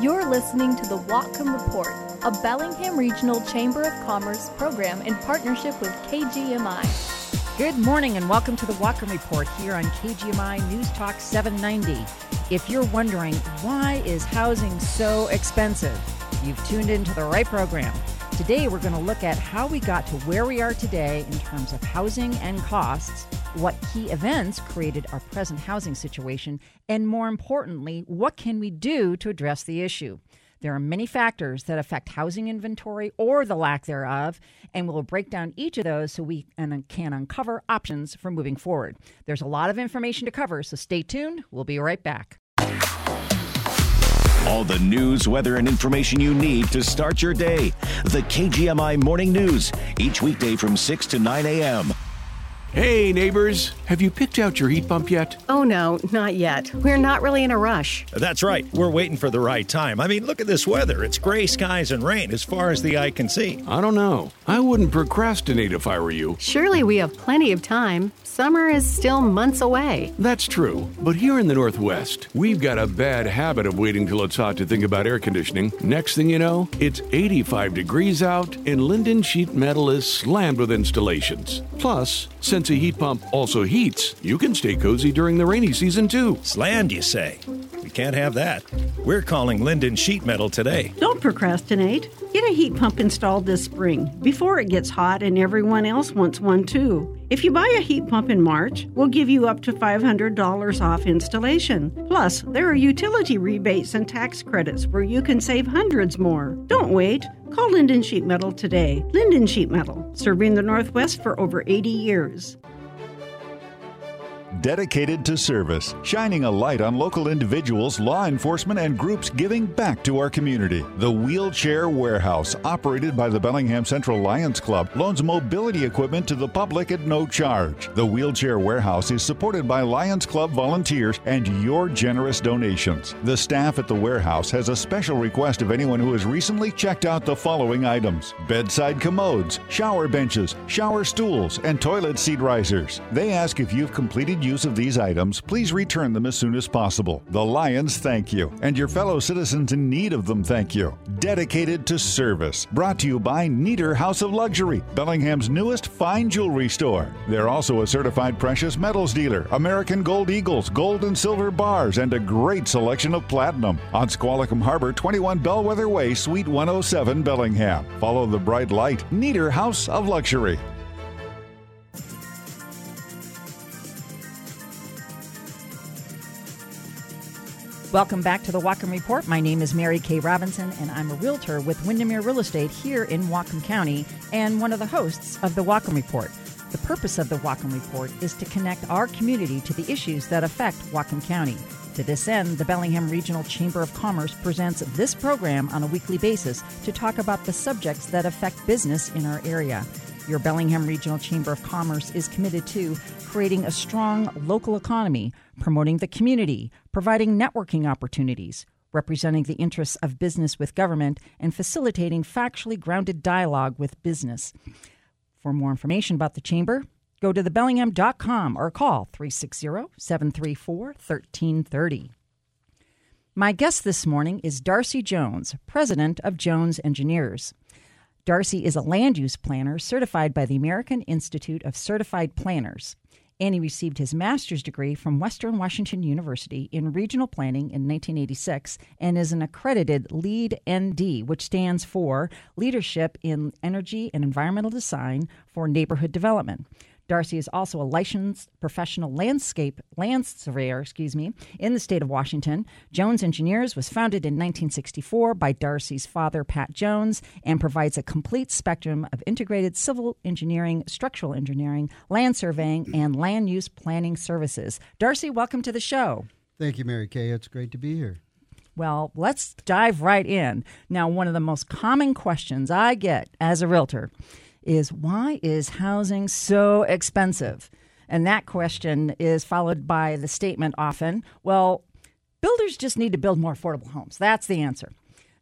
You're listening to the Whatcom Report, a Bellingham Regional Chamber of Commerce program in partnership with KGMI. Good morning and welcome to the Whatcom Report here on KGMI News Talk 790. If you're wondering why is housing so expensive, you've tuned into the right program. Today we're going to look at how we got to where we are today in terms of housing and costs what key events created our present housing situation, and more importantly, what can we do to address the issue? There are many factors that affect housing inventory or the lack thereof, and we'll break down each of those so we can uncover options for moving forward. There's a lot of information to cover, so stay tuned. We'll be right back. All the news, weather, and information you need to start your day. The KGMI Morning News, each weekday from 6 to 9 a.m. Hey, neighbors, have you picked out your heat pump yet? Oh, no, not yet. We're not really in a rush. That's right. We're waiting for the right time. I mean, look at this weather. It's gray skies and rain as far as the eye can see. I don't know. I wouldn't procrastinate if I were you. Surely we have plenty of time. Summer is still months away. That's true. But here in the Northwest, we've got a bad habit of waiting till it's hot to think about air conditioning. Next thing you know, it's 85 degrees out, and Lynden Sheet Metal is slammed with installations. Plus, since a heat pump also heats, you can stay cozy during the rainy season too. Slammed, you say? We can't have that. We're calling Lynden Sheet Metal today. Don't procrastinate. Get a heat pump installed this spring before it gets hot and everyone else wants one too. If you buy a heat pump in March, we'll give you up to $500 off installation. Plus, there are utility rebates and tax credits where you can save hundreds more. Don't wait. Call Lynden Sheet Metal today. Lynden Sheet Metal, serving the Northwest for over 80 years dedicated to service, shining a light on local individuals, law enforcement, and groups giving back to our community. The Wheelchair Warehouse, operated by the Bellingham Central Lions Club, loans mobility equipment to the public at no charge. The Wheelchair Warehouse is supported by Lions Club volunteers and your generous donations. The staff at the warehouse has a special request of anyone who has recently checked out the following items bedside commodes, shower benches, shower stools, and toilet seat risers. They ask if you've completed use of these items, please return them as soon as possible. The Lions thank you, and your fellow citizens in need of them thank you. Dedicated to service. Brought to you by Neater House of Luxury, Bellingham's newest fine jewelry store. They're also a certified precious metals dealer, American Gold Eagles, gold and silver bars, and a great selection of platinum. On Squalicum Harbor, 21 Bellwether Way, Suite 107, Bellingham. Follow the bright light. Neater House of Luxury. Welcome back to the Whatcom Report. My name is Mary Kay Robinson, and I'm a realtor with Windermere Real Estate here in Whatcom County and one of the hosts of the Whatcom Report. The purpose of the Whatcom Report is to connect our community to the issues that affect Whatcom County. To this end, the Bellingham Regional Chamber of Commerce presents this program on a weekly basis to talk about the subjects that affect business in our area. Your Bellingham Regional Chamber of Commerce is committed to creating a strong local economy, promoting the community, providing networking opportunities, representing the interests of business with government, and facilitating factually grounded dialogue with business. For more information about the Chamber, go to thebellingham.com or call 360 734 1330. My guest this morning is Darcy Jones, president of Jones Engineers. Darcy is a land use planner certified by the American Institute of Certified Planners. And he received his master's degree from Western Washington University in regional planning in 1986 and is an accredited LEED ND, which stands for Leadership in Energy and Environmental Design for Neighborhood Development. Darcy is also a licensed professional landscape land surveyor, excuse me, in the state of Washington. Jones Engineers was founded in 1964 by Darcy's father, Pat Jones, and provides a complete spectrum of integrated civil engineering, structural engineering, land surveying, and land use planning services. Darcy, welcome to the show. Thank you, Mary Kay. It's great to be here. Well, let's dive right in. Now, one of the most common questions I get as a realtor is why is housing so expensive? And that question is followed by the statement often, well, builders just need to build more affordable homes. That's the answer.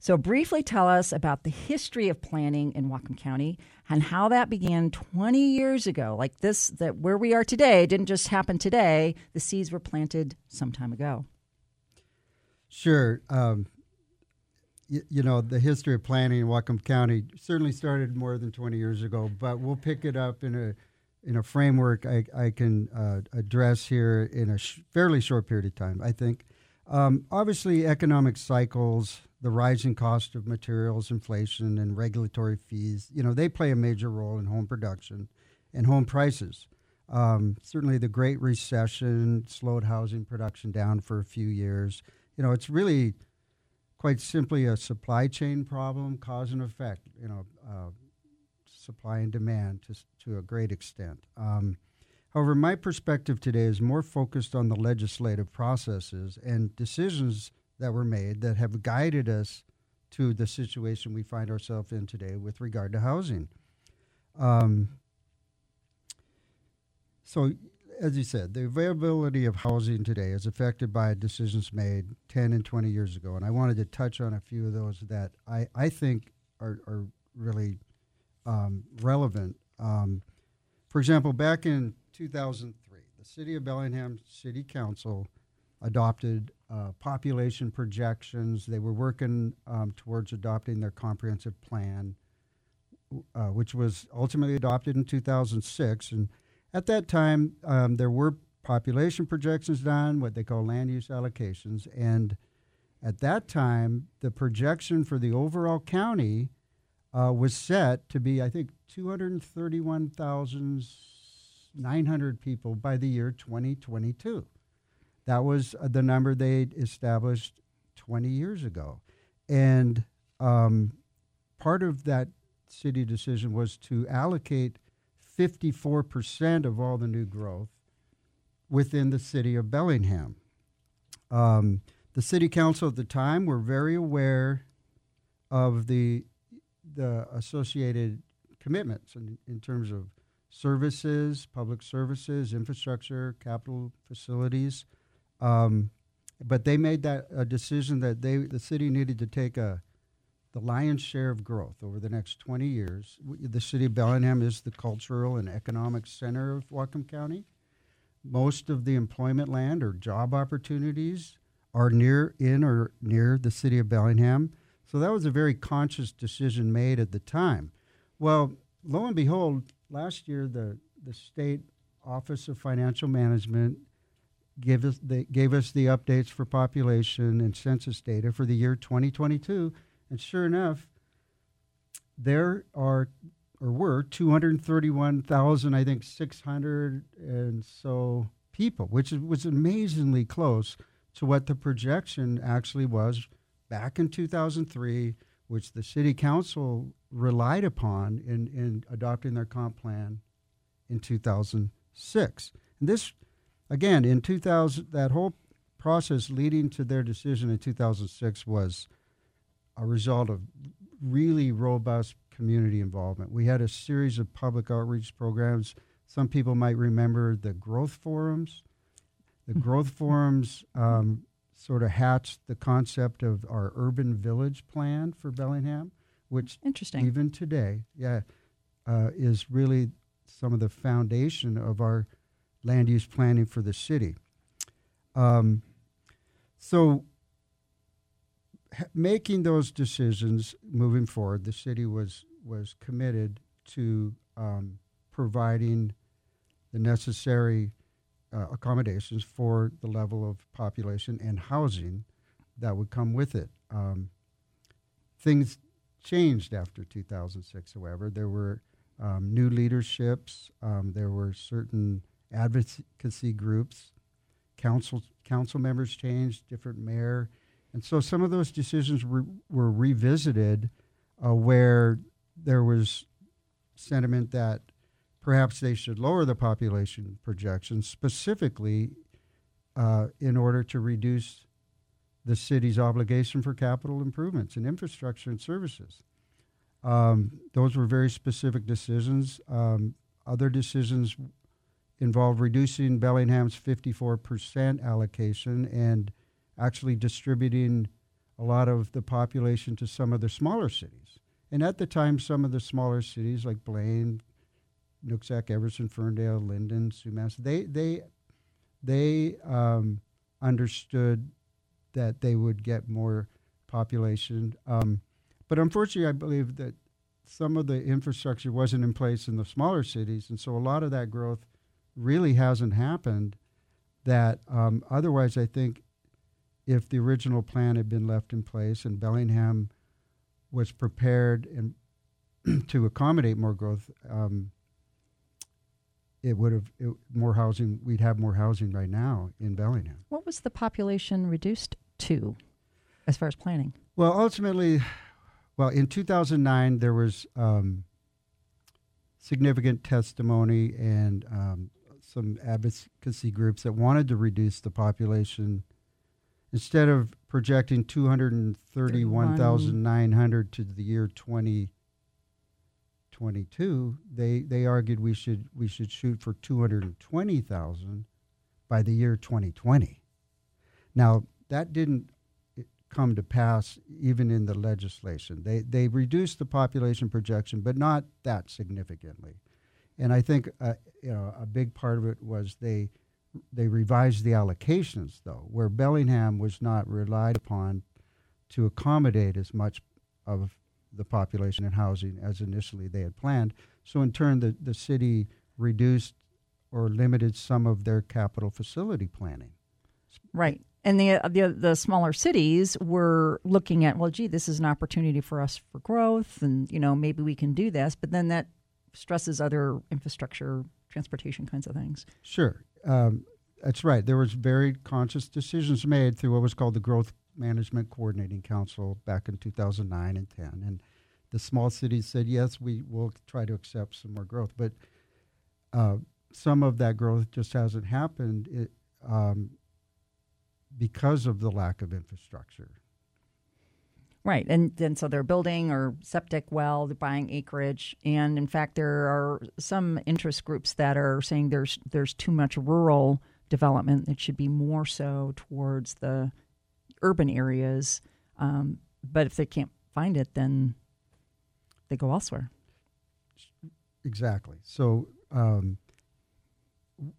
So, briefly tell us about the history of planning in Whatcom County and how that began 20 years ago. Like this, that where we are today didn't just happen today, the seeds were planted some time ago. Sure. Um, y- you know, the history of planning in Whatcom County certainly started more than 20 years ago, but we'll pick it up in a in a framework I, I can uh, address here in a sh- fairly short period of time. I think, um, obviously, economic cycles, the rising cost of materials, inflation, and regulatory fees, you know, they play a major role in home production and home prices. Um, certainly, the Great Recession slowed housing production down for a few years. You know, it's really quite simply a supply chain problem, cause and effect. You know, uh, supply and demand to to a great extent. Um, however, my perspective today is more focused on the legislative processes and decisions that were made that have guided us to the situation we find ourselves in today with regard to housing. Um, so, as you said, the availability of housing today is affected by decisions made 10 and 20 years ago. And I wanted to touch on a few of those that I, I think are, are really um, relevant. Um, for example, back in 2003, the City of Bellingham City Council adopted uh, population projections. They were working um, towards adopting their comprehensive plan, uh, which was ultimately adopted in 2006. And at that time, um, there were population projections done, what they call land use allocations. And at that time, the projection for the overall county uh, was set to be, I think, 231,900 people by the year 2022. That was uh, the number they established 20 years ago. And um, part of that city decision was to allocate 54% of all the new growth within the city of Bellingham. Um, the city council at the time were very aware of the the associated commitments in, in terms of services, public services, infrastructure, capital facilities. Um, but they made that a decision that they the city needed to take a the lion's share of growth over the next 20 years. The city of Bellingham is the cultural and economic center of Whatcom County. Most of the employment land or job opportunities are near in or near the city of Bellingham. So that was a very conscious decision made at the time. Well, lo and behold, last year the, the state Office of Financial Management gave us, they gave us the updates for population and census data for the year 2022. And sure enough, there are or were 231,000, I think 600 and so people, which was amazingly close to what the projection actually was back in 2003, which the city council relied upon in, in adopting their comp plan in 2006. And this, again, in 2000, that whole process leading to their decision in 2006 was a result of really robust community involvement. We had a series of public outreach programs. Some people might remember the growth forums. The growth forums um, sort of hatched the concept of our urban village plan for Bellingham, which interesting even today, yeah, uh, is really some of the foundation of our land use planning for the city. Um, so, making those decisions moving forward, the city was was committed to um, providing the necessary uh, accommodations for the level of population and housing that would come with it. Um, things changed after 2006, however. There were um, new leaderships, um, there were certain advocacy groups, council, council members changed, different mayor. And so some of those decisions were, were revisited uh, where there was sentiment that perhaps they should lower the population projections specifically uh, in order to reduce the city's obligation for capital improvements in infrastructure and services. Um, those were very specific decisions. Um, other decisions involved reducing Bellingham's 54% allocation and actually distributing a lot of the population to some of the smaller cities. And at the time, some of the smaller cities like Blaine, Nooksack, Everson, Ferndale, Lynden, Sumas, they they they um, understood that they would get more population. Um, but unfortunately, I believe that some of the infrastructure wasn't in place in the smaller cities, and so a lot of that growth really hasn't happened. That um, otherwise, I think, if the original plan had been left in place and Bellingham was prepared and to accommodate more growth, um, it would have it, more housing. We'd have more housing right now in Bellingham. What was the population reduced to, as far as planning? Well, ultimately, well, in 2009 there was um, significant testimony and um, some advocacy groups that wanted to reduce the population. Instead of projecting 231,900 to the year 2022, they they argued we should we should shoot for 220,000 by the year 2020. Now that didn't eh, come to pass even in the legislation. They they reduced the population projection, but not that significantly. And I think uh, you know a big part of it was they they revised the allocations though, where Bellingham was not relied upon to accommodate as much of the population and housing as initially they had planned. So in turn, the, the city reduced or limited some of their capital facility planning. Right. And the, uh, the the smaller cities were looking at, well, gee, this is an opportunity for us for growth, and you know maybe we can do this. But then that stresses other infrastructure, transportation kinds of things. Sure, um, that's right. There was very conscious decisions made through what was called the Growth Management Coordinating Council back in 2009 and 10. And the small cities said, yes, we will try to accept some more growth. But uh, some of that growth just hasn't happened it, um, because of the lack of infrastructure. Right, and then so they're building or septic well, they're buying acreage, and in fact, there are some interest groups that are saying there's there's too much rural development. It should be more so towards the urban areas. Um, but if they can't find it, then they go elsewhere. Exactly. So um,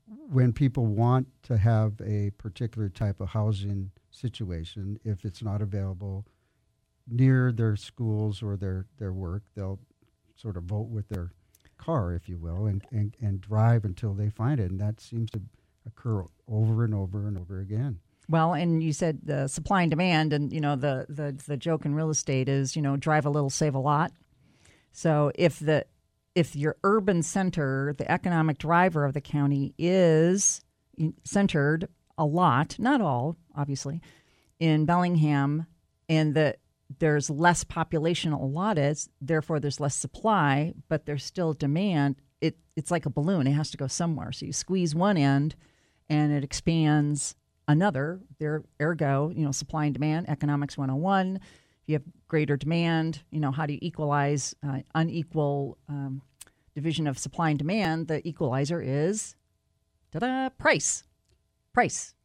when people want to have a particular type of housing situation, if it's not available near their schools or their, their work, they'll sort of vote with their car, if you will, and, and, and drive until they find it. And that seems to occur over and over and over again. Well, and you said the supply and demand, and you know the the the joke in real estate is you know drive a little, save a lot. So if the if your urban center, the economic driver of the county, is centered a lot, not all, obviously, in Bellingham, and the there's less population allotted, therefore there's less supply, but there's still demand. It it's like a balloon; it has to go somewhere. So you squeeze one end, and it expands another. There, ergo, you know, supply and demand, economics 101. If you have greater demand, you know, how do you equalize uh, unequal um, division of supply and demand? The equalizer is, ta-da, price, price.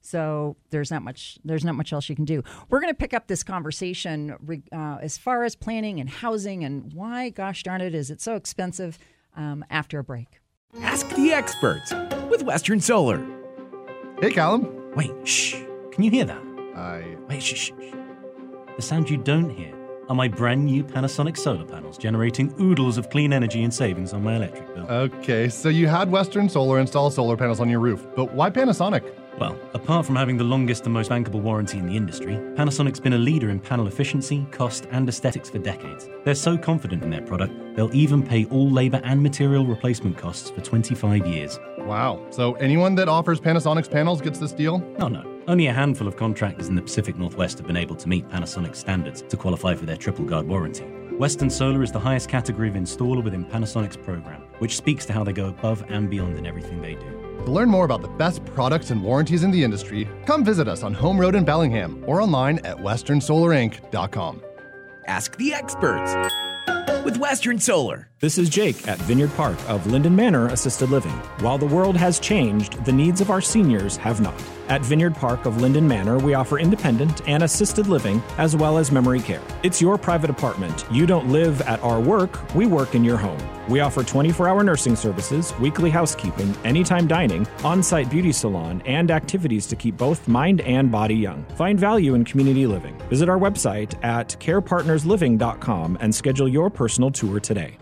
So there's not much. There's not much else you can do. We're going to pick up this conversation uh, as far as planning and housing and why, gosh darn it, is it so expensive? Um, after a break. Ask the experts with Western Solar. Hey, Callum. Wait, shh. Can you hear that? I. Wait, shh, shh. The sound you don't hear are my brand new Panasonic solar panels generating oodles of clean energy and savings on my electric bill. Okay, so you had Western Solar install solar panels on your roof, but why Panasonic? Well, apart from having the longest and most bankable warranty in the industry, Panasonic's been a leader in panel efficiency, cost, and aesthetics for decades. They're so confident in their product, they'll even pay all labor and material replacement costs for 25 years. Wow. So anyone that offers Panasonic's panels gets this deal? No, no. Only a handful of contractors in the Pacific Northwest have been able to meet Panasonic standards to qualify for their triple guard warranty. Western Solar is the highest category of installer within Panasonic's program, which speaks to how they go above and beyond in everything they do. To learn more about the best products and warranties in the industry, come visit us on Home Road in Bellingham or online at westernsolarinc.com. Ask the experts with Western Solar. This is Jake at Vineyard Park of Lynden Manor Assisted Living. While the world has changed, the needs of our seniors have not. At Vineyard Park of Lynden Manor, we offer independent and assisted living as well as memory care. It's your private apartment. You don't live at our work, we work in your home. We offer 24 hour nursing services, weekly housekeeping, anytime dining, on site beauty salon, and activities to keep both mind and body young. Find value in community living. Visit our website at carepartnersliving.com and schedule your personal tour today.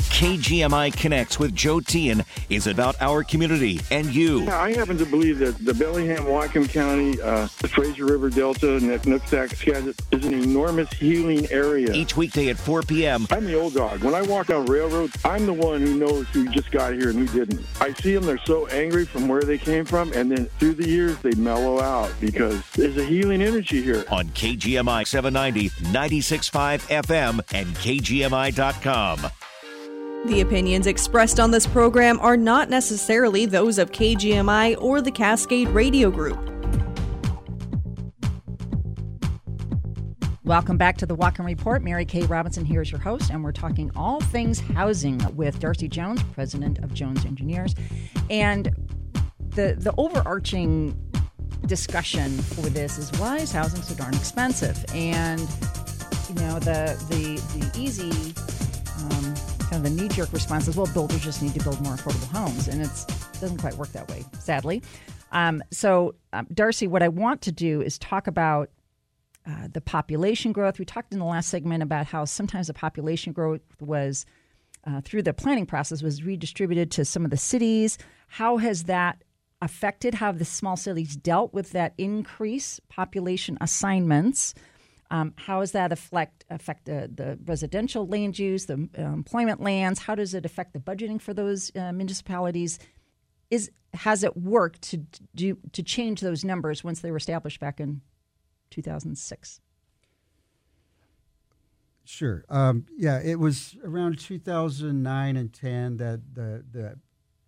KGMI Connects with Joe Tien is about our community and you. I happen to believe that the Bellingham, Whatcom County, uh, the Fraser River Delta, Nooksack Skagit is an enormous healing area. Each weekday at 4 p.m. I'm the old dog. When I walk down railroad, I'm the one who knows who just got here and who didn't. I see them, they're so angry from where they came from, and then through the years, they mellow out because there's a healing energy here. On KGMI 790, 96.5 FM, and KGMI.com. The opinions expressed on this program are not necessarily those of KGMI or the Cascade Radio Group. Welcome back to the Whatcom Report. Mary Kay Robinson here is your host, and we're talking all things housing with Darcy Jones, president of Jones Engineers. And the the overarching discussion for this is why is housing so darn expensive? And you know the the the easy um, kind of the knee jerk response is well builders just need to build more affordable homes, and it doesn't quite work that way, sadly. Um, so um, Darcy, what I want to do is talk about uh, the population growth. We talked in the last segment about how sometimes the population growth was uh, through the planning process was redistributed to some of the cities. How has that affected how the small cities dealt with that increase population assignments? Um, how does that affect affect the, the residential land use, the uh, employment lands? How does it affect the budgeting for those uh, municipalities? Is has it worked to do to change those numbers once they were established back in 2006? Sure. Um, yeah, it was around 2009 and 10 that the, the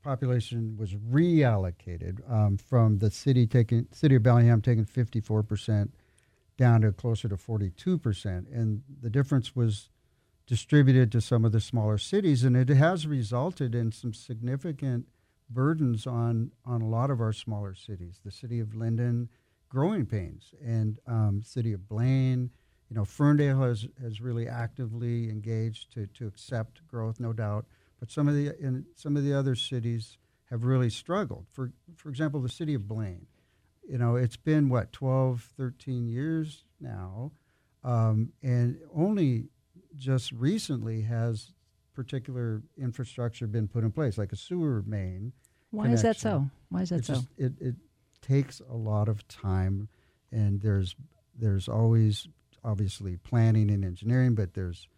population was reallocated um, from the city taking city of Bellingham taking 54 percent down to closer to 42 percent, and the difference was distributed to some of the smaller cities, and it has resulted in some significant burdens on on a lot of our smaller cities. The city of Lynden growing pains, and um, city of Blaine. You know, Ferndale has, has really actively engaged to, to accept growth, no doubt. But some of the in some of the other cities have really struggled. For for example, the city of Blaine. You know, it's been what 12, 13 years now, um, and only just recently has particular infrastructure been put in place, like a sewer main. Why connection. is that so? Why is that it's so? Just, it, it takes a lot of time, and there's there's always obviously planning and engineering, but there's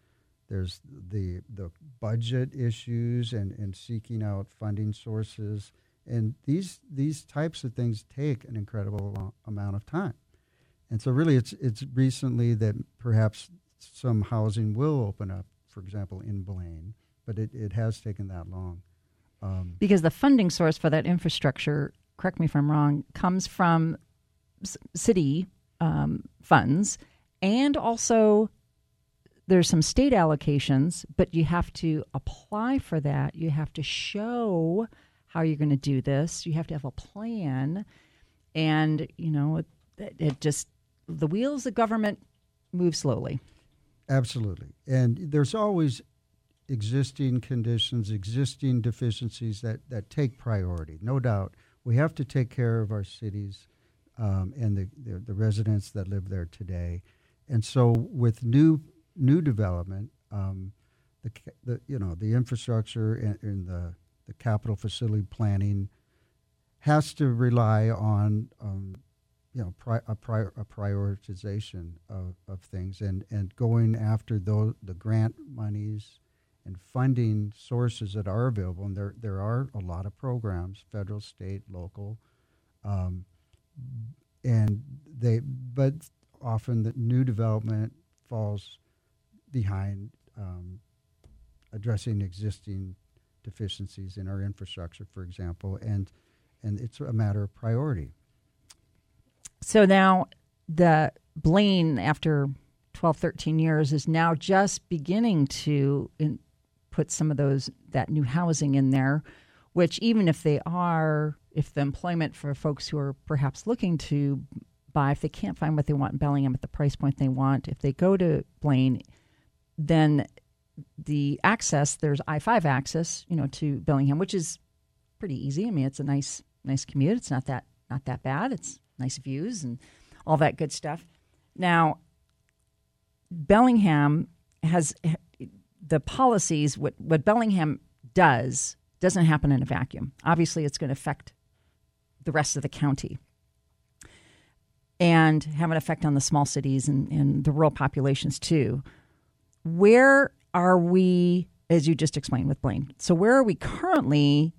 there's the the budget issues and, and seeking out funding sources, and these these types of things take an incredible amount of time. And so, really, it's it's recently that perhaps some housing will open up, for example, in Blaine, but it, it has taken that long. Um, because the funding source for that infrastructure correct me if I'm wrong, comes from city um, funds, and also there's some state allocations, but you have to apply for that. You have to show how you're going to do this. You have to have a plan, and you know it, it just the wheels of government move slowly. Absolutely, and there's always existing conditions, existing deficiencies that that take priority, no doubt we have to take care of our cities um, and the, the, the residents that live there today. And so, with new new development, um, the, the you know the infrastructure and, and, the the capital facility planning has to rely on um, you know pri- a, pri- a, prioritization of, of things and, and going after those the grant monies and funding sources that are available, and there there are a lot of programs, federal, state, local, um, and they but often the new development falls behind um, addressing existing deficiencies in our infrastructure, for example, and and it's a matter of priority. So now the Blaine, after 12, 13 years, is now just beginning to in, put some of those that new housing in there, which even if they are, if the employment for folks who are perhaps looking to buy, if they can't find what they want in Bellingham at the price point they want, if they go to Blaine, then the access there's I five access, you know, to Bellingham, which is pretty easy. I mean, it's a nice nice commute. It's not that not that bad. It's nice views and all that good stuff. Now, Bellingham has the policies. What what Bellingham does doesn't happen in a vacuum. Obviously, it's going to affect the rest of the county and have an effect on the small cities and, and the rural populations too. Where are we, as you just explained with Blaine? So, where are we currently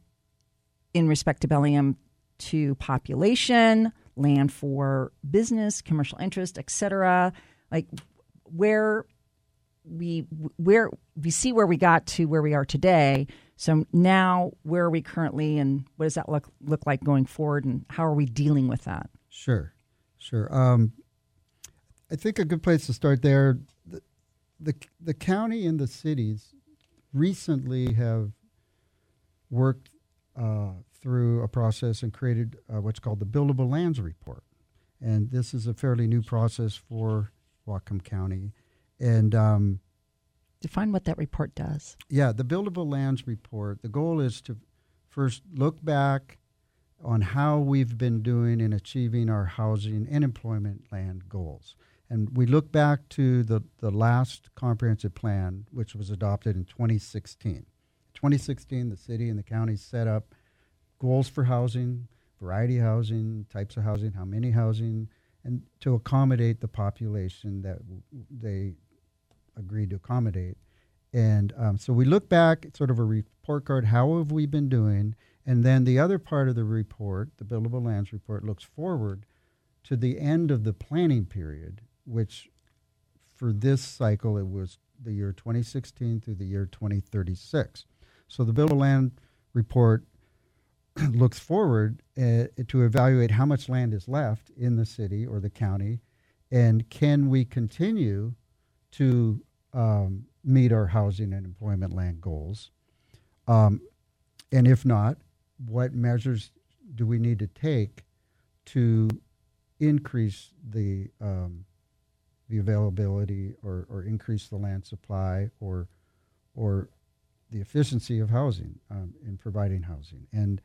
in respect to Bellingham to population, land for business, commercial interest, etc. Like where we where we see where we got to where we are today. So now where are we currently and what does that look look like going forward and how are we dealing with that? Sure. Sure. Um, I think a good place to start there the, the county and the cities recently have worked uh, through a process and created uh, what's called the Buildable Lands Report. And this is a fairly new process for Whatcom County. And um, define what that report does. Yeah, the Buildable Lands Report, the goal is to first look back on how we've been doing in achieving our housing and employment land goals. And we look back to the, the last comprehensive plan, which was adopted in 2016. 2016, the city and the county set up goals for housing, variety housing, types of housing, how many housing, and to accommodate the population that they agreed to accommodate. And um, so we look back, sort of a report card, how have we been doing? And then the other part of the report, the Buildable Lands Report, looks forward to the end of the planning period, which for this cycle it was the year 2016 through the year 2036. So the Buildable Land Report looks forward uh, to evaluate how much land is left in the city or the county, and can we continue to um, meet our housing and employment land goals? Um, and if not, what measures do we need to take to increase the um, the availability or, or increase the land supply or or the efficiency of housing um, in providing housing and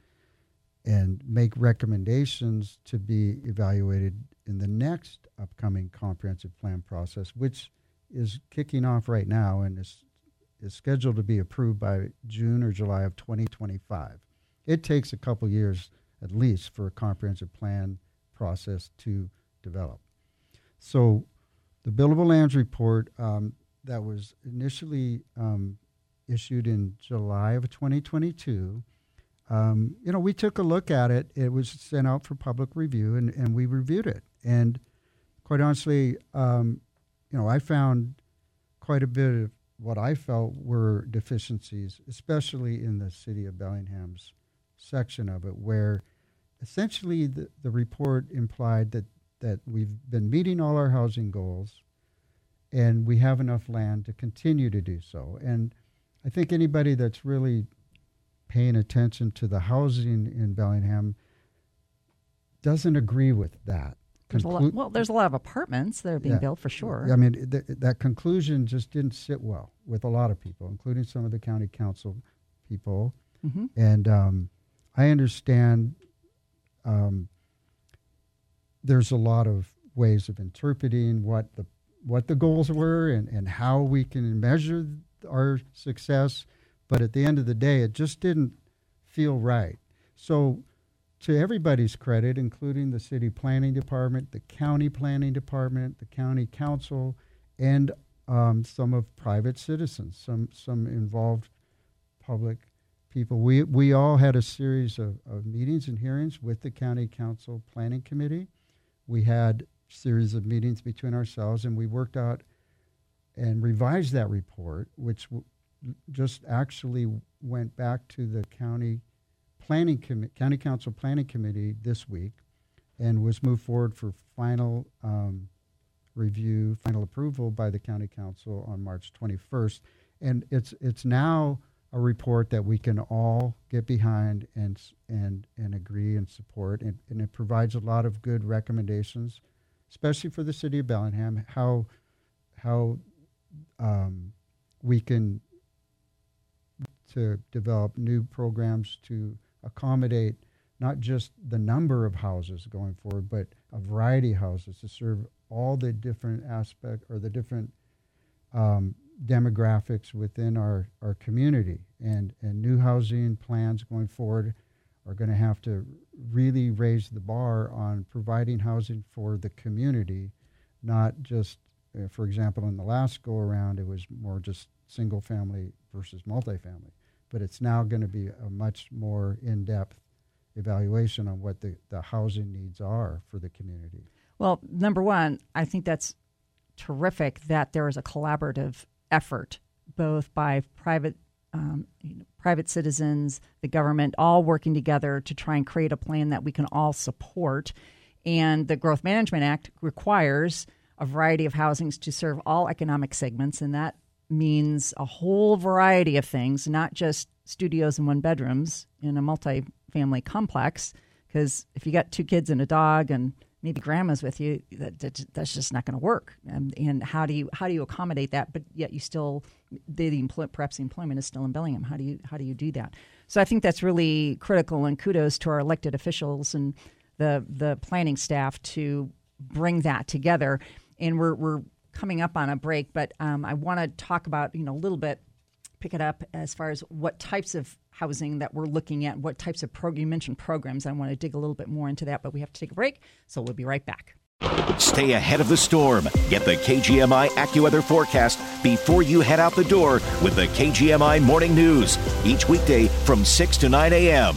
and make recommendations to be evaluated in the next upcoming comprehensive plan process, which is kicking off right now and is, is scheduled to be approved by June or July of 2025. It takes a couple years at least for a comprehensive plan process to develop. So, the Buildable Lands Report um, that was initially um, issued in July of 2022 um, you know, we took a look at it. It was sent out for public review, and, and we reviewed it. And quite honestly, um, you know, I found quite a bit of what I felt were deficiencies, especially in the city of Bellingham's section of it, where essentially the, the report implied that, that we've been meeting all our housing goals and we have enough land to continue to do so. And I think anybody that's really paying attention to the housing in Bellingham doesn't agree with that. There's Conclu- lot, well, there's a lot of apartments that are being yeah. built for sure. I mean, th- that conclusion just didn't sit well with a lot of people, including some of the county council people. Mm-hmm. And um, I understand um, there's a lot of ways of interpreting what the what the goals were and, and how we can measure our success. But at the end of the day, it just didn't feel right. So, to everybody's credit, including the city planning department, the county planning department, the county council, and um, some of private citizens, some some involved public people. We we all had a series of, of meetings and hearings with the county council planning committee. We had a series of meetings between ourselves, and we worked out and revised that report, which w- just actually went back to the county planning committee, county council planning committee this week, and was moved forward for final um, review, final approval by the county council on March 21st. and it's it's now a report that we can all get behind and and and agree and support, and, and it provides a lot of good recommendations, especially for the city of Bellingham, how how um, we can to develop new programs to accommodate not just the number of houses going forward, but a variety of houses to serve all the different aspect or the different um, demographics within our, our community. And, and new housing plans going forward are going to have to really raise the bar on providing housing for the community, not just, uh, for example, in the last go around, it was more just single family versus multifamily. But it's now going to be a much more in depth evaluation on what the, the housing needs are for the community. Well, number one, I think that's terrific that there is a collaborative effort, both by private um, you know, private citizens, the government, all working together to try and create a plan that we can all support. And the Growth Management Act requires a variety of housings to serve all economic segments, and that means a whole variety of things, not just studios and one bedrooms in a multi-family complex. Because if you got two kids and a dog and maybe grandma's with you, that, that that's just not going to work. And, and, how do you how do you accommodate that? But yet you still the, the perhaps the employment is still in Bellingham. How do you how do you do that? So I think that's really critical. And kudos to our elected officials and the the planning staff to bring that together. And we're we're coming up on a break, but um, I want to talk about you know a little bit pick it up as far as what types of housing that we're looking at, what types of program you mentioned programs. I want to dig a little bit more into that, but we have to take a break, so we'll be right back. Stay ahead of the storm. Get the KGMI AccuWeather forecast before you head out the door with the KGMI Morning News each weekday from 6 to 9 a.m.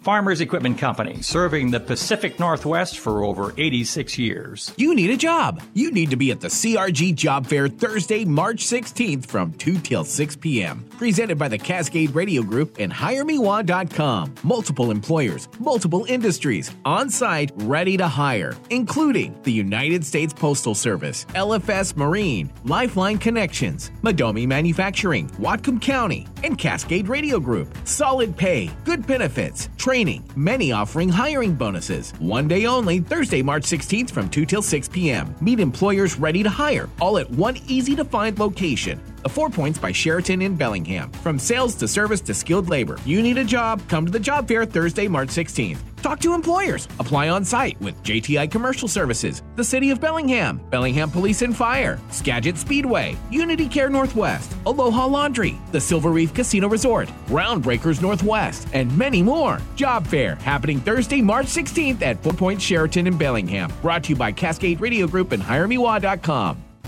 Farmers Equipment Company, serving the Pacific Northwest for over 86 years. You need a job. You need to be at the CRG Job Fair Thursday, March 16th from 2 till 6 p.m. Presented by the Cascade Radio Group and HireMeWa.com. Multiple employers, multiple industries, on site, ready to hire, including the United States Postal Service, LFS Marine, Lifeline Connections, Madomi Manufacturing, Whatcom County, and Cascade Radio Group. Solid pay, good benefits, training, many offering hiring bonuses. One day only, Thursday, March 16th from 2 till 6 p.m. Meet employers ready to hire, all at one easy to find location. The Four Points by Sheraton in Bellingham. From sales to service to skilled labor. You need a job? Come to the job fair Thursday, March 16th. Talk to employers. Apply on site with JTI Commercial Services, the City of Bellingham, Bellingham Police and Fire, Skagit Speedway, Unity Care Northwest, Aloha Laundry, the Silver Reef Casino Resort, Groundbreakers Northwest, and many more. Job fair happening Thursday, March 16th at Four Points Sheraton in Bellingham. Brought to you by Cascade Radio Group and HireMeWa.com.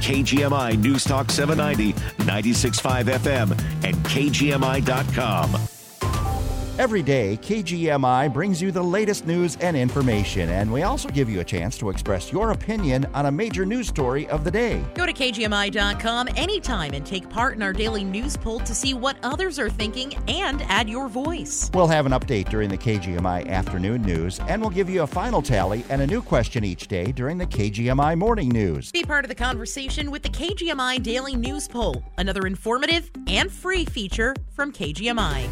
KGMI News Talk 790, 96.5 FM, and KGMI.com. Every day, KGMI brings you the latest news and information, and we also give you a chance to express your opinion on a major news story of the day. Go to KGMI.com anytime and take part in our daily news poll to see what others are thinking and add your voice. We'll have an update during the KGMI afternoon news, and we'll give you a final tally and a new question each day during the KGMI morning news. Be part of the conversation with the KGMI Daily News Poll, another informative and free feature from KGMI.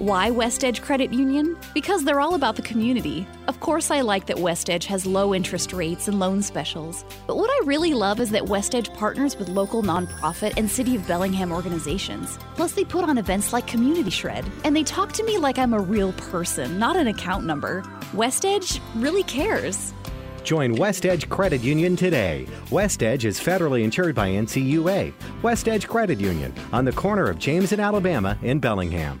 Why West Edge Credit Union? Because they're all about the community. Of course, I like that West Edge has low interest rates and loan specials. But what I really love is that West Edge partners with local nonprofit and City of Bellingham organizations. Plus, they put on events like Community Shred, and they talk to me like I'm a real person, not an account number. West Edge really cares. Join West Edge Credit Union today. West Edge is federally insured by NCUA. West Edge Credit Union on the corner of James and Alabama in Bellingham.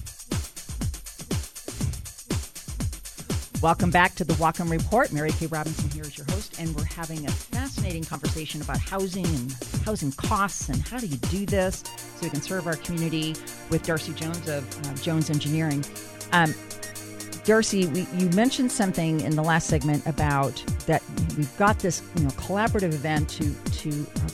Welcome back to the Whatcom Report. Mary Kay Robinson here is your host, and we're having a fascinating conversation about housing and housing costs and how do you do this so we can serve our community with Darcy Jones of uh, Jones Engineering. Um, Darcy, we, you mentioned something in the last segment about that we've got this you know collaborative event to to uh,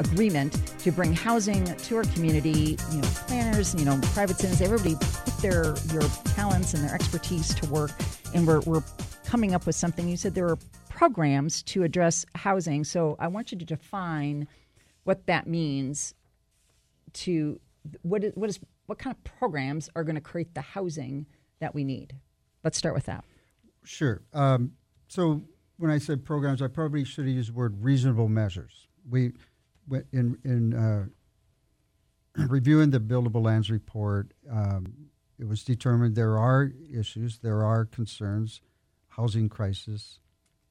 agreement to bring housing to our community. You know, planners, you know, private citizens, everybody put their your talents and their expertise to work, and we're we're coming up with something. You said there are programs to address housing, so I want you to define what that means. To what is what is what kind of programs are going to create the housing that we need? Let's start with that. Sure. Um, so when I said programs, I probably should have used the word reasonable measures. We in in uh, reviewing the buildable lands report, um, it was determined there are issues, there are concerns, housing crisis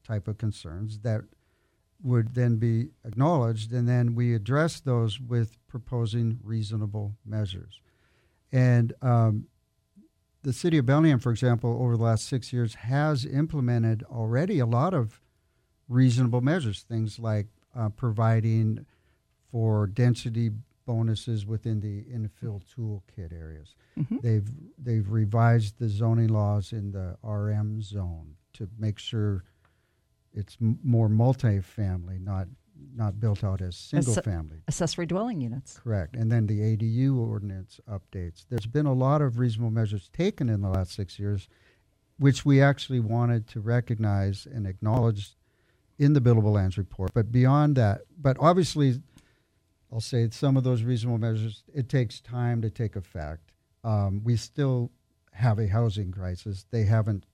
type of concerns that would then be acknowledged, and then we address those with proposing reasonable measures. And um, the city of Bellingham, for example, over the last six years has implemented already a lot of reasonable measures, things like uh, providing for density bonuses within the infill toolkit areas. Mm-hmm. They've they've revised the zoning laws in the RM zone to make sure it's m- more multifamily, not not built out as single Ass- family. Accessory dwelling units. Correct. And then the ADU ordinance updates. There's been a lot of reasonable measures taken in the last six years, which we actually wanted to recognize and acknowledge in the buildable lands report. But beyond that, but obviously I'll say some of those reasonable measures, it takes time to take effect. Um, we still have a housing crisis. They haven't,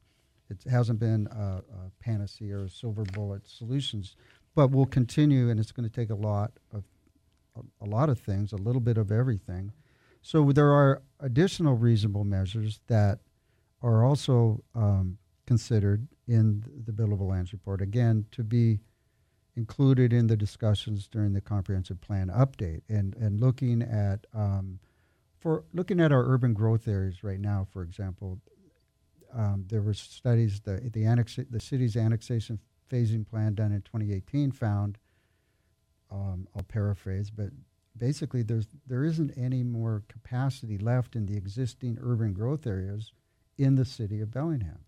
it hasn't been a, a panacea or silver bullet solutions, but we'll continue, and it's going to take a lot of a, a lot of things, a little bit of everything. So there are additional reasonable measures that are also um, considered in the buildable lands report. Again, to be included in the discussions during the comprehensive plan update and, and looking at um, for looking at our urban growth areas right now, for example, um, there were studies the the annex the city's annexation phasing plan done in 2018 found um, I'll paraphrase, but basically there's there isn't any more capacity left in the existing urban growth areas in the city of Bellingham.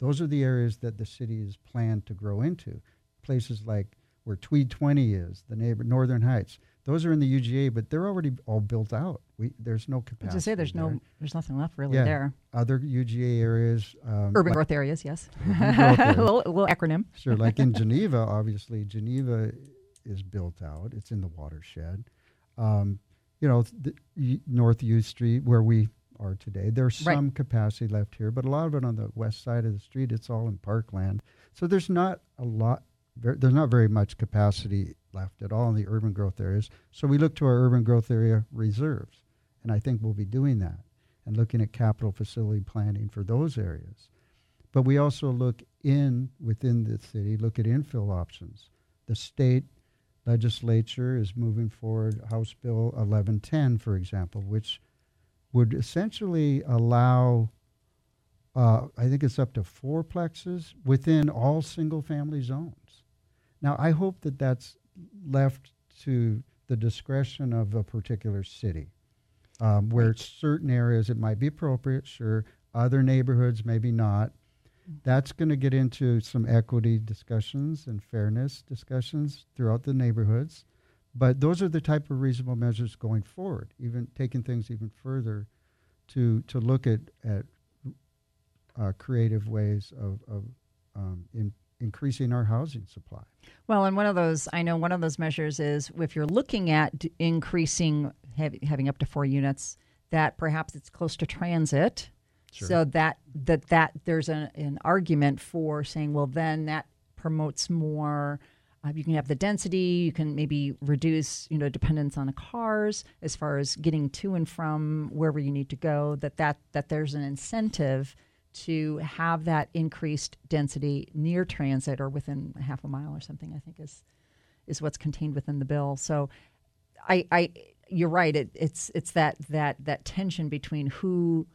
Those are the areas that the city is planned to grow into. Places like where Tweed 20 is, the neighbor Northern Heights. Those are in the UGA, but they're already all built out. We there's no capacity. To say there's there. no there's nothing left really yeah. there. Other UGA areas, um, urban like growth areas, yes. Growth areas. a, little, a little acronym. Sure, like in Geneva, obviously Geneva is built out. It's in the watershed. Um, you know, the, North U Street where we are today. There's right. some capacity left here, but a lot of it on the west side of the street. It's all in parkland, so there's not a lot there's not very much capacity left at all in the urban growth areas. So we look to our urban growth area reserves, and I think we'll be doing that. and looking at capital facility planning for those areas. But we also look in within the city, look at infill options. The state legislature is moving forward House Bill 1110, for example, which would essentially allow, uh, I think it's up to four plexes within all single family zones. Now, I hope that that's left to the discretion of a particular city, um, where certain areas it might be appropriate, sure, other neighborhoods maybe not. That's going to get into some equity discussions and fairness discussions throughout the neighborhoods. But those are the type of reasonable measures going forward, even taking things even further to, to look at, at uh, creative ways of, of um, in, increasing our housing supply. Well, and one of those, I know one of those measures is if you're looking at increasing, having up to four units, that perhaps it's close to transit. Sure. So that that that there's a, an argument for saying, well, then that promotes more. Uh, you can have the density. You can maybe reduce, you know, dependence on the cars as far as getting to and from wherever you need to go. That that that there's an incentive to have that increased density near transit or within half a mile or something. I think is is what's contained within the bill. So, I, I you're right. It, it's it's that that that tension between who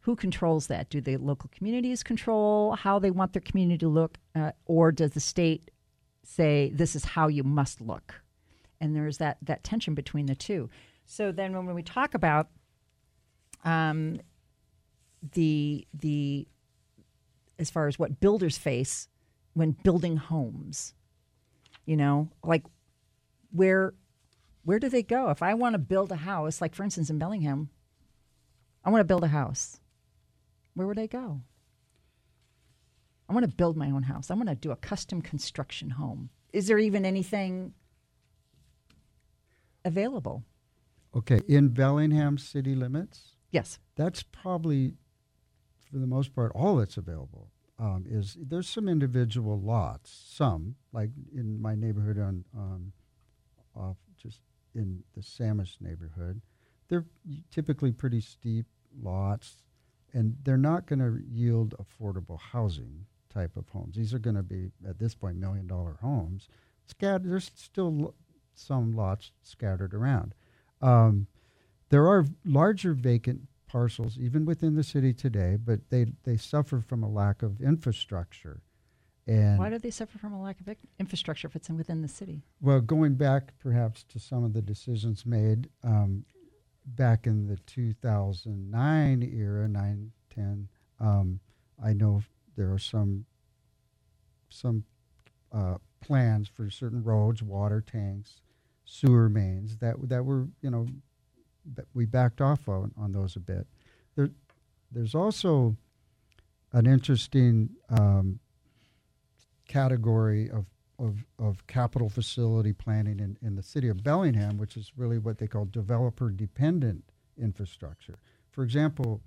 who controls that? Do the local communities control how they want their community to look, uh, or does the state say this is how you must look? And there's that that tension between the two. So then, when we talk about um, the the as far as what builders face when building homes, you know, like where where do they go? If I want to build a house, like for instance in Bellingham, I want to build a house where would I go? I want to build my own house. I want to do a custom construction home. Is there even anything available? Okay, in Bellingham city limits? Yes. That's probably, for the most part, all that's available. Um, is there's some individual lots, some like in my neighborhood on um, off just in the Samish neighborhood. They're typically pretty steep lots, and they're not going to yield affordable housing type of homes. These are going to be at this point million dollar homes. Scattered, there's still lo- some lots scattered around. Um, there are larger vacant parcels even within the city today, but they they suffer from a lack of infrastructure. And Why do they suffer from a lack of infrastructure if it's in, within the city? well, going back perhaps to some of the decisions made um, back in the 2009 era, 9, 10, um, I know there are some some uh, plans for certain roads, water tanks, sewer mains that that were you know we backed off on, on those a bit. There, there's also an interesting um, category of, of, of capital facility planning in, in the city of Bellingham, which is really what they call developer dependent infrastructure. For example,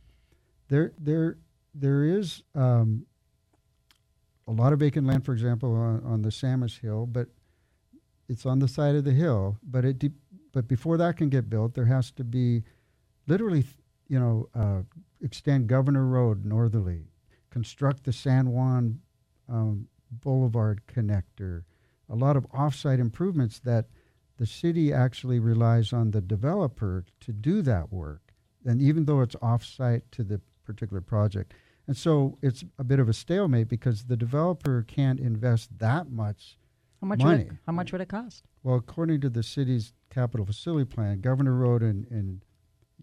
there, there, there is um, a lot of vacant land, for example, on, on the Samish Hill, but it's on the side of the hill. But it, but before that can get built, there has to be literally, you know, uh, extend Governor Road northerly, construct the San Juan um, Boulevard connector, a lot of offsite improvements that the city actually relies on the developer to do that work. And even though it's offsite to the particular project. And so it's a bit of a stalemate because the developer can't invest that much How much money. would it, how much would it cost? Well, according to the city's capital facility plan, Governor Road and, and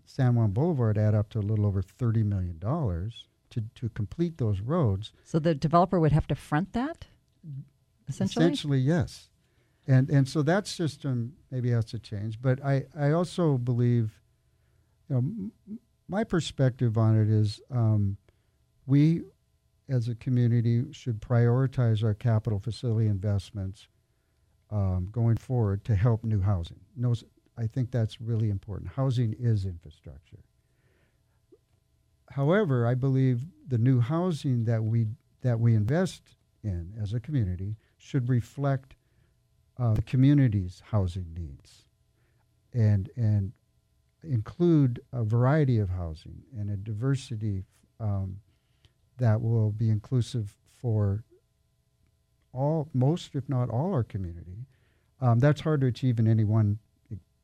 San Juan Boulevard add up to a little over $30 million to, to complete those roads. So the developer would have to front that, essentially. Essentially, yes. And, and so that system maybe has to change. But I, I also believe, you know, m- my perspective on it is um, we as a community should prioritize our capital facility investments um, going forward to help new housing. I think that's really important. Housing is infrastructure. However, I believe the new housing that we that we invest in as a community should reflect uh, the community's housing needs, and and include a variety of housing and a diversity um, that will be inclusive for all, most, if not all, our community. Um, that's hard to achieve in any one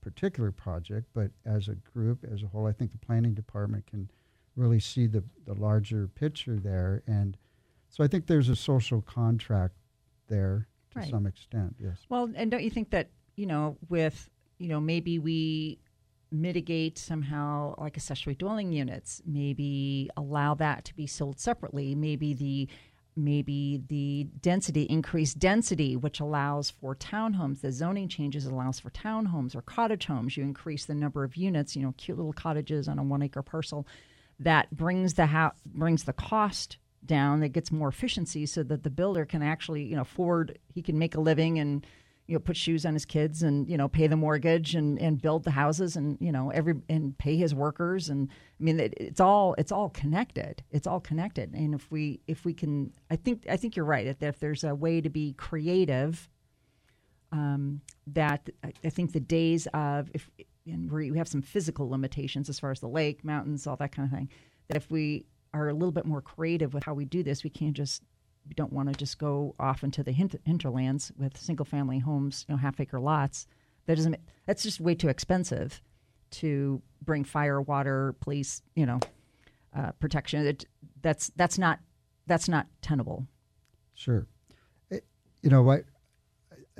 particular project, but as a group, as a whole, I think the planning department can really see the, the larger picture there. And so I think there's a social contract there to Right. some extent, yes. Well, and don't you think that, you know, with, you know, maybe we mitigate somehow like accessory dwelling units, maybe allow that to be sold separately, maybe the maybe the density increased density which allows for townhomes the zoning changes allows for townhomes or cottage homes. You increase the number of units you know cute little cottages on a one acre parcel that brings the house brings the cost down that gets more efficiency so that the builder can actually you know afford he can make a living and you know put shoes on his kids and you know pay the mortgage and and build the houses and you know every and pay his workers and i mean it, it's all it's all connected it's all connected and if we if we can i think i think you're right that if there's a way to be creative um, that I- think the days of if and we have some physical limitations as far as the lake, mountains, all that kind of thing. That if we are a little bit more creative with how we do this, we can't just we don't want to just go off into the hint- hinterlands with single family homes, you know, half acre lots. That doesn't. That's just way too expensive to bring fire, water, police, you know, uh, protection. It, that's that's not that's not tenable. Sure. Eh, You know what?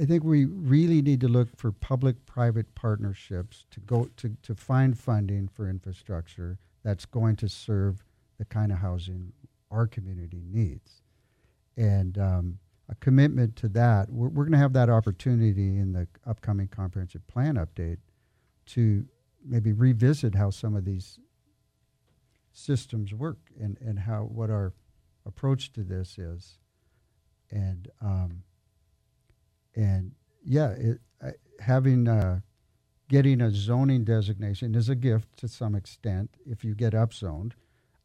I think we really need to look for public-private partnerships to go to, to find funding for infrastructure that's going to serve the kind of housing our community needs, and um, a commitment to that. We're, we're going to have that opportunity in the upcoming comprehensive plan update to maybe revisit how some of these systems work and, and how what our approach to this is and um, and yeah, it, uh, having getting a zoning designation is a gift to some extent if you get upzoned,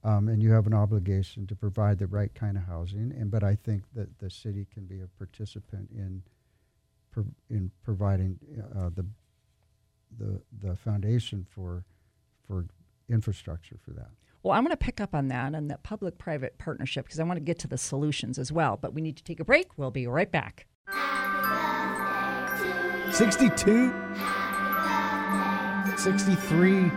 um, and you have an obligation to provide the right kind of housing. And but I think that the city can be a participant in pro- in providing uh, the the the foundation for for infrastructure for that. Well, I'm going to pick up on that and that public private partnership because I want to get to the solutions as well. But we need to take a break. We'll be right back. 62, 63,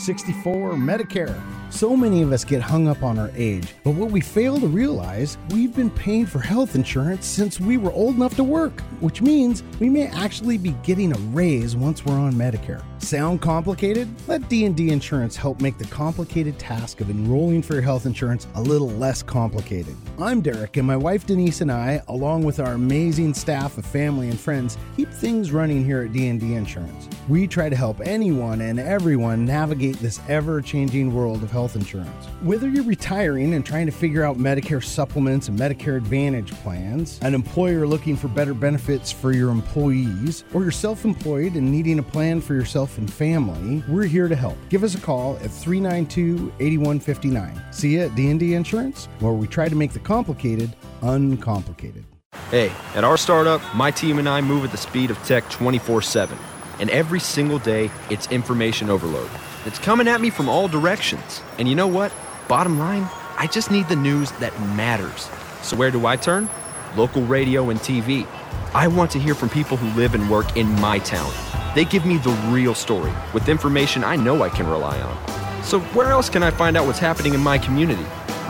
64, Medicare. So many of us get hung up on our age, but what we fail to realize, we've been paying for health insurance since we were old enough to work, which means we may actually be getting a raise once we're on Medicare. Sound complicated? Let D&D Insurance help make the complicated task of enrolling for your health insurance a little less complicated. I'm Derek and my wife Denise and I, along with our amazing staff of family and friends, keep things running here at D&D Insurance. We try to help anyone and everyone navigate this ever-changing world of health insurance. Whether you're retiring and trying to figure out Medicare supplements and Medicare Advantage plans, an employer looking for better benefits for your employees, or you're self-employed and needing a plan for yourself and family, we're here to help. Give us a call at 392-8159. See you at D&D Insurance, where we try to make the complicated uncomplicated. Hey, at our startup, my team and I move at the speed of tech 24 7. And every single day, it's information overload. It's coming at me from all directions. And you know what? Bottom line, I just need the news that matters. So where do I turn? Local radio and TV. I want to hear from people who live and work in my town. They give me the real story with information I know I can rely on. So where else can I find out what's happening in my community?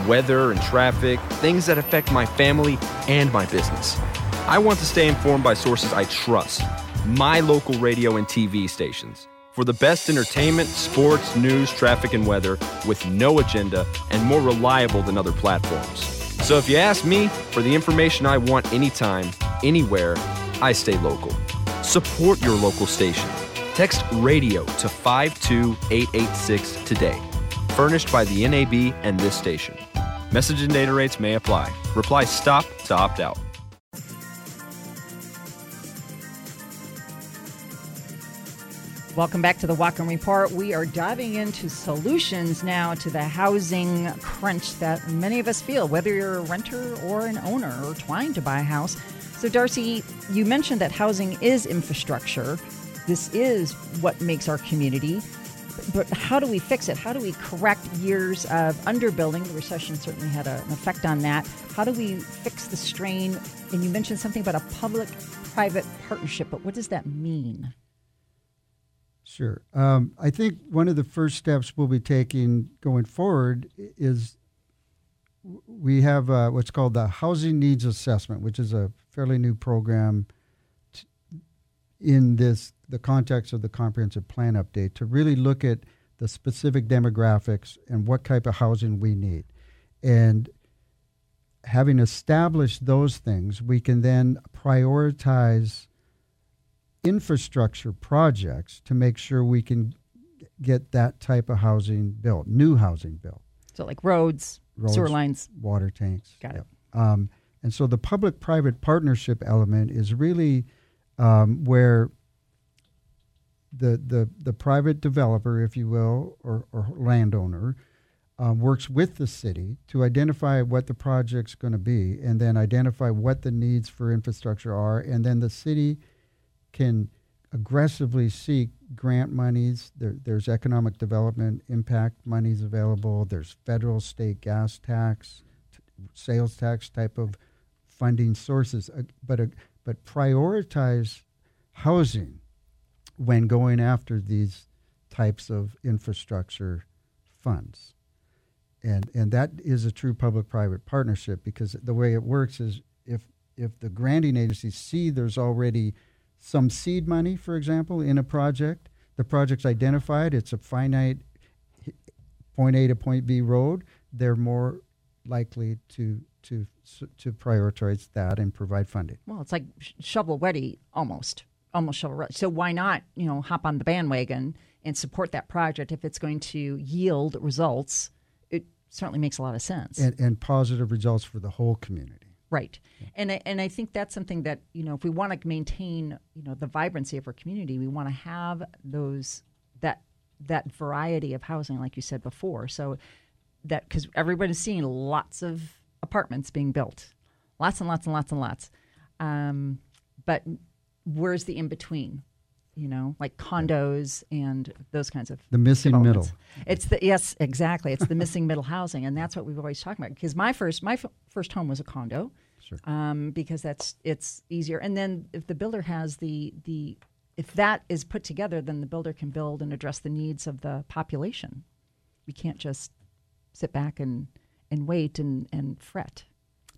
Weather and traffic, things that affect my family and my business. I want to stay informed by sources I trust. My local radio and TV stations. For the best entertainment, sports, news, traffic, and weather with no agenda and more reliable than other platforms. So if you ask me for the information I want anytime, anywhere, I stay local. Support your local station. Text radio to 52886 today. Furnished by the NAB and this station. Message and data rates may apply. Reply STOP to opt out. Welcome back to the Whatcom Report. We are diving into solutions now to the housing crunch that many of us feel, whether you're a renter or an owner or trying to buy a house. So, Darcy, you mentioned that housing is infrastructure. this is what makes our community. But how do we fix it? How do we correct years of underbuilding? The recession certainly had a, an effect on that. How do we fix the strain? And you mentioned something about a public private partnership, but what does that mean? Sure. Um, I think one of the first steps we'll be taking going forward is we have uh, what's called the Housing Needs Assessment, which is a fairly new program t- in this the context of the comprehensive plan update to really look at the specific demographics and what type of housing we need. And having established those things, we can then prioritize infrastructure projects to make sure we can get that type of housing built, new housing built. So, like roads, roads sewer lines, water tanks. Got it. Um, and so the public private partnership element is really um, where the, the, the private developer, if you will, or, or landowner, um, works with the city to identify what the project's going to be and then identify what the needs for infrastructure are. And then the city can aggressively seek grant monies. There, there's economic development impact monies available. There's federal, state gas tax, t- sales tax type of funding sources. Uh, but uh, but prioritize housing when going after these types of infrastructure funds. And and that is a true public-private partnership because the way it works is if if the granting agencies see there's already some seed money, for example, in a project. The project's identified, it's a finite point A to point B road. They're more likely to to to prioritize that and provide funding. Well, it's like shovel ready almost, almost shovel ready. So why not, you know, hop on the bandwagon and support that project if it's going to yield results? It certainly makes a lot of sense. And, and positive results for the whole community. Right. And I, and I think that's something that, you know, if we want to maintain, you know, the vibrancy of our community, we want to have those that that variety of housing like you said before. So that cuz everybody's seeing lots of apartments being built. Lots and lots and lots and lots. Um, but where's the in between? You know, like condos and those kinds of the missing middle. It's the yes, exactly. It's the missing middle housing, and that's what we've always talked about. Because my first my f- first home was a condo, Sure. um, because that's it's easier. And then if the builder has the the if that is put together, then the builder can build and address the needs of the population. We can't just sit back and and wait and and fret.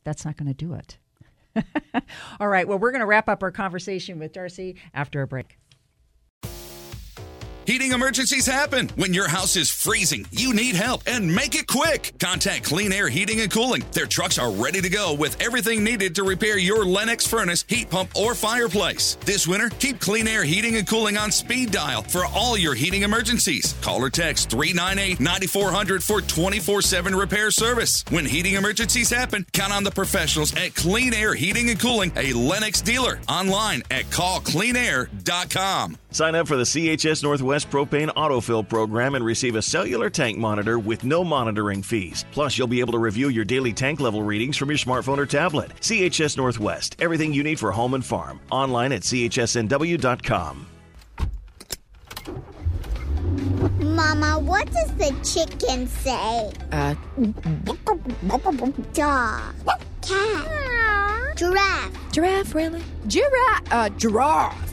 That's not going to do it. All right. Well, we're going to wrap up our conversation with Darcy after a break. Heating emergencies happen when your house is freezing. You need help and make it quick. Contact Clean Air Heating and Cooling. Their trucks are ready to go with everything needed to repair your Lennox furnace, heat pump, or fireplace. This winter, keep Clean Air Heating and Cooling on speed dial for all your heating emergencies. Call or text 398 9400 for 24 7 repair service. When heating emergencies happen, count on the professionals at Clean Air Heating and Cooling, a Lennox dealer. Online at callcleanair.com. Sign up for the CHS Northwest Propane Autofill program and receive a cellular tank monitor with no monitoring fees. Plus, you'll be able to review your daily tank level readings from your smartphone or tablet. CHS Northwest, everything you need for home and farm. Online at chsnw.com. Mama, what does the chicken say? Uh, Dog. Cat. Giraffe. giraffe, really? Giraffe, uh, giraffe.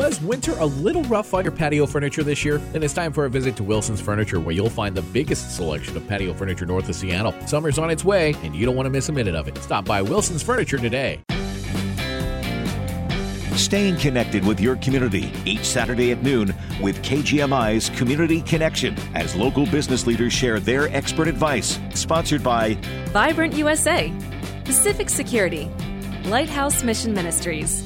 Was winter a little rough on your patio furniture this year? Then it's time for a visit to Wilson's Furniture, where you'll find the biggest selection of patio furniture north of Seattle. Summer's on its way, and you don't want to miss a minute of it. Stop by Wilson's Furniture today. Staying connected with your community each Saturday at noon with KGMI's Community Connection as local business leaders share their expert advice. Sponsored by Vibrant USA, Pacific Security, Lighthouse Mission Ministries,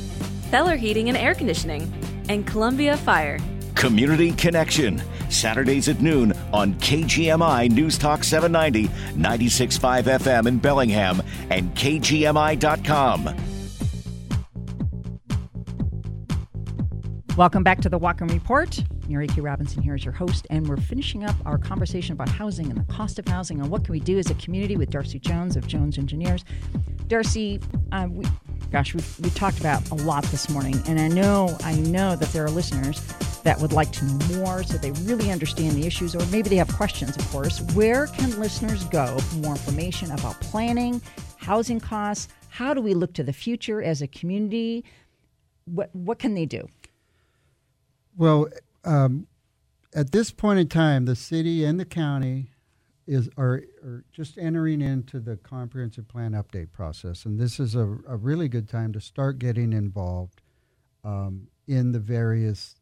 Feller Heating and Air Conditioning, and Columbia Fire. Community Connection, Saturdays at noon on KGMI News Talk 790, 965 FM in Bellingham, and KGMI.com. Welcome back to the Whatcom Report. Mary Kay Robinson here is your host, and we're finishing up our conversation about housing and the cost of housing and what can we do as a community with Darcy Jones of Jones Engineers. Darcy, uh, we, gosh, we we talked about a lot this morning, and I know I know that there are listeners that would like to know more, so they really understand the issues, or maybe they have questions. Of course, where can listeners go for more information about planning, housing costs? How do we look to the future as a community? What what can they do? Well, um, at this point in time, the city and the county is are, are just entering into the comprehensive plan update process, and this is a, a really good time to start getting involved um, in the various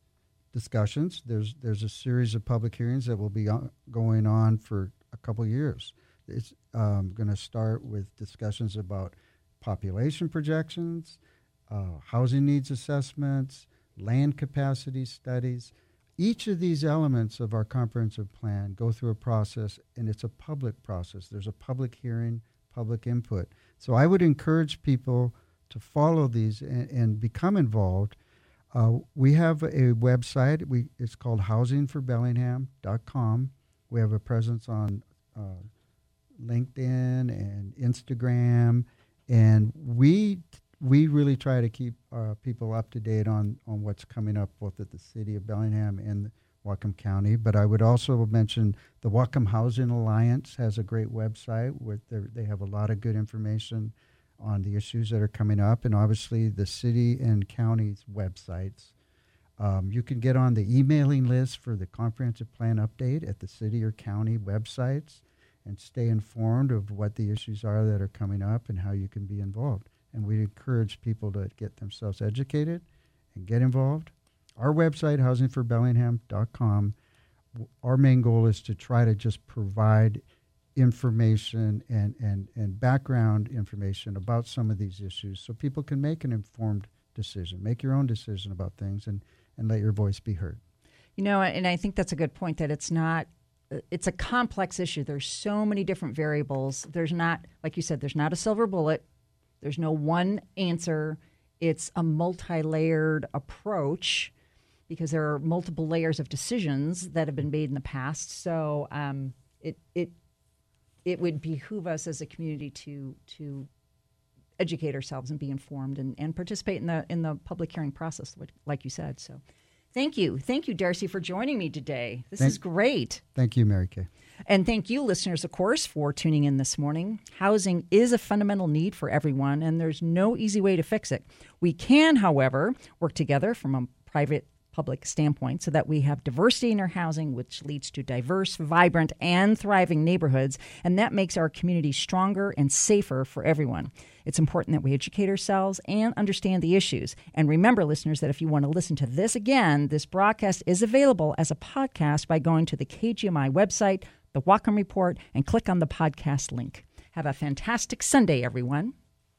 discussions. There's there's a series of public hearings that will be on, going on for a couple years. It's um, going to start with discussions about population projections, uh, housing needs assessments, land capacity studies. Each of these elements of our comprehensive plan go through a process, and it's a public process. There's a public hearing, public input. So I would encourage people to follow these and, and become involved. Uh, we have a website. We it's called housingforbellingham.com. We have a presence on uh, LinkedIn and Instagram, and we we really try to keep uh, people up to date on, on what's coming up both at the city of Bellingham and Whatcom County. But I would also mention the Whatcom Housing Alliance has a great website where they have a lot of good information on the issues that are coming up, and obviously the city and county's websites. Um, you can get on the emailing list for the comprehensive plan update at the city or county websites and stay informed of what the issues are that are coming up and how you can be involved and we encourage people to get themselves educated and get involved. Our website, housingforbellingham.com, our main goal is to try to just provide information and, and, and background information about some of these issues so people can make an informed decision, make your own decision about things, and, and let your voice be heard. You know, and I think that's a good point that it's not uh, it's a complex issue. There's so many different variables. There's not, like you said, there's not a silver bullet. There's no one answer. It's a multi layered approach because there are multiple layers of decisions that have been made in the past. So um, it, it, it would behoove us as a community to, to educate ourselves and be informed and, and participate in the, in the public hearing process, like you said. So thank you. Thank you, Darcy, for joining me today. This thank, is great. Thank you, Mary Kay. And thank you, listeners, of course, for tuning in this morning. Housing is a fundamental need for everyone, and there's no easy way to fix it. We can, however, work together from a private public standpoint so that we have diversity in our housing, which leads to diverse, vibrant, and thriving neighborhoods. And that makes our community stronger and safer for everyone. It's important that we educate ourselves and understand the issues. And remember, listeners, that if you want to listen to this again, this broadcast is available as a podcast by going to the KGMI website the Whatcom Report, and click on the podcast link. Have a fantastic Sunday, everyone.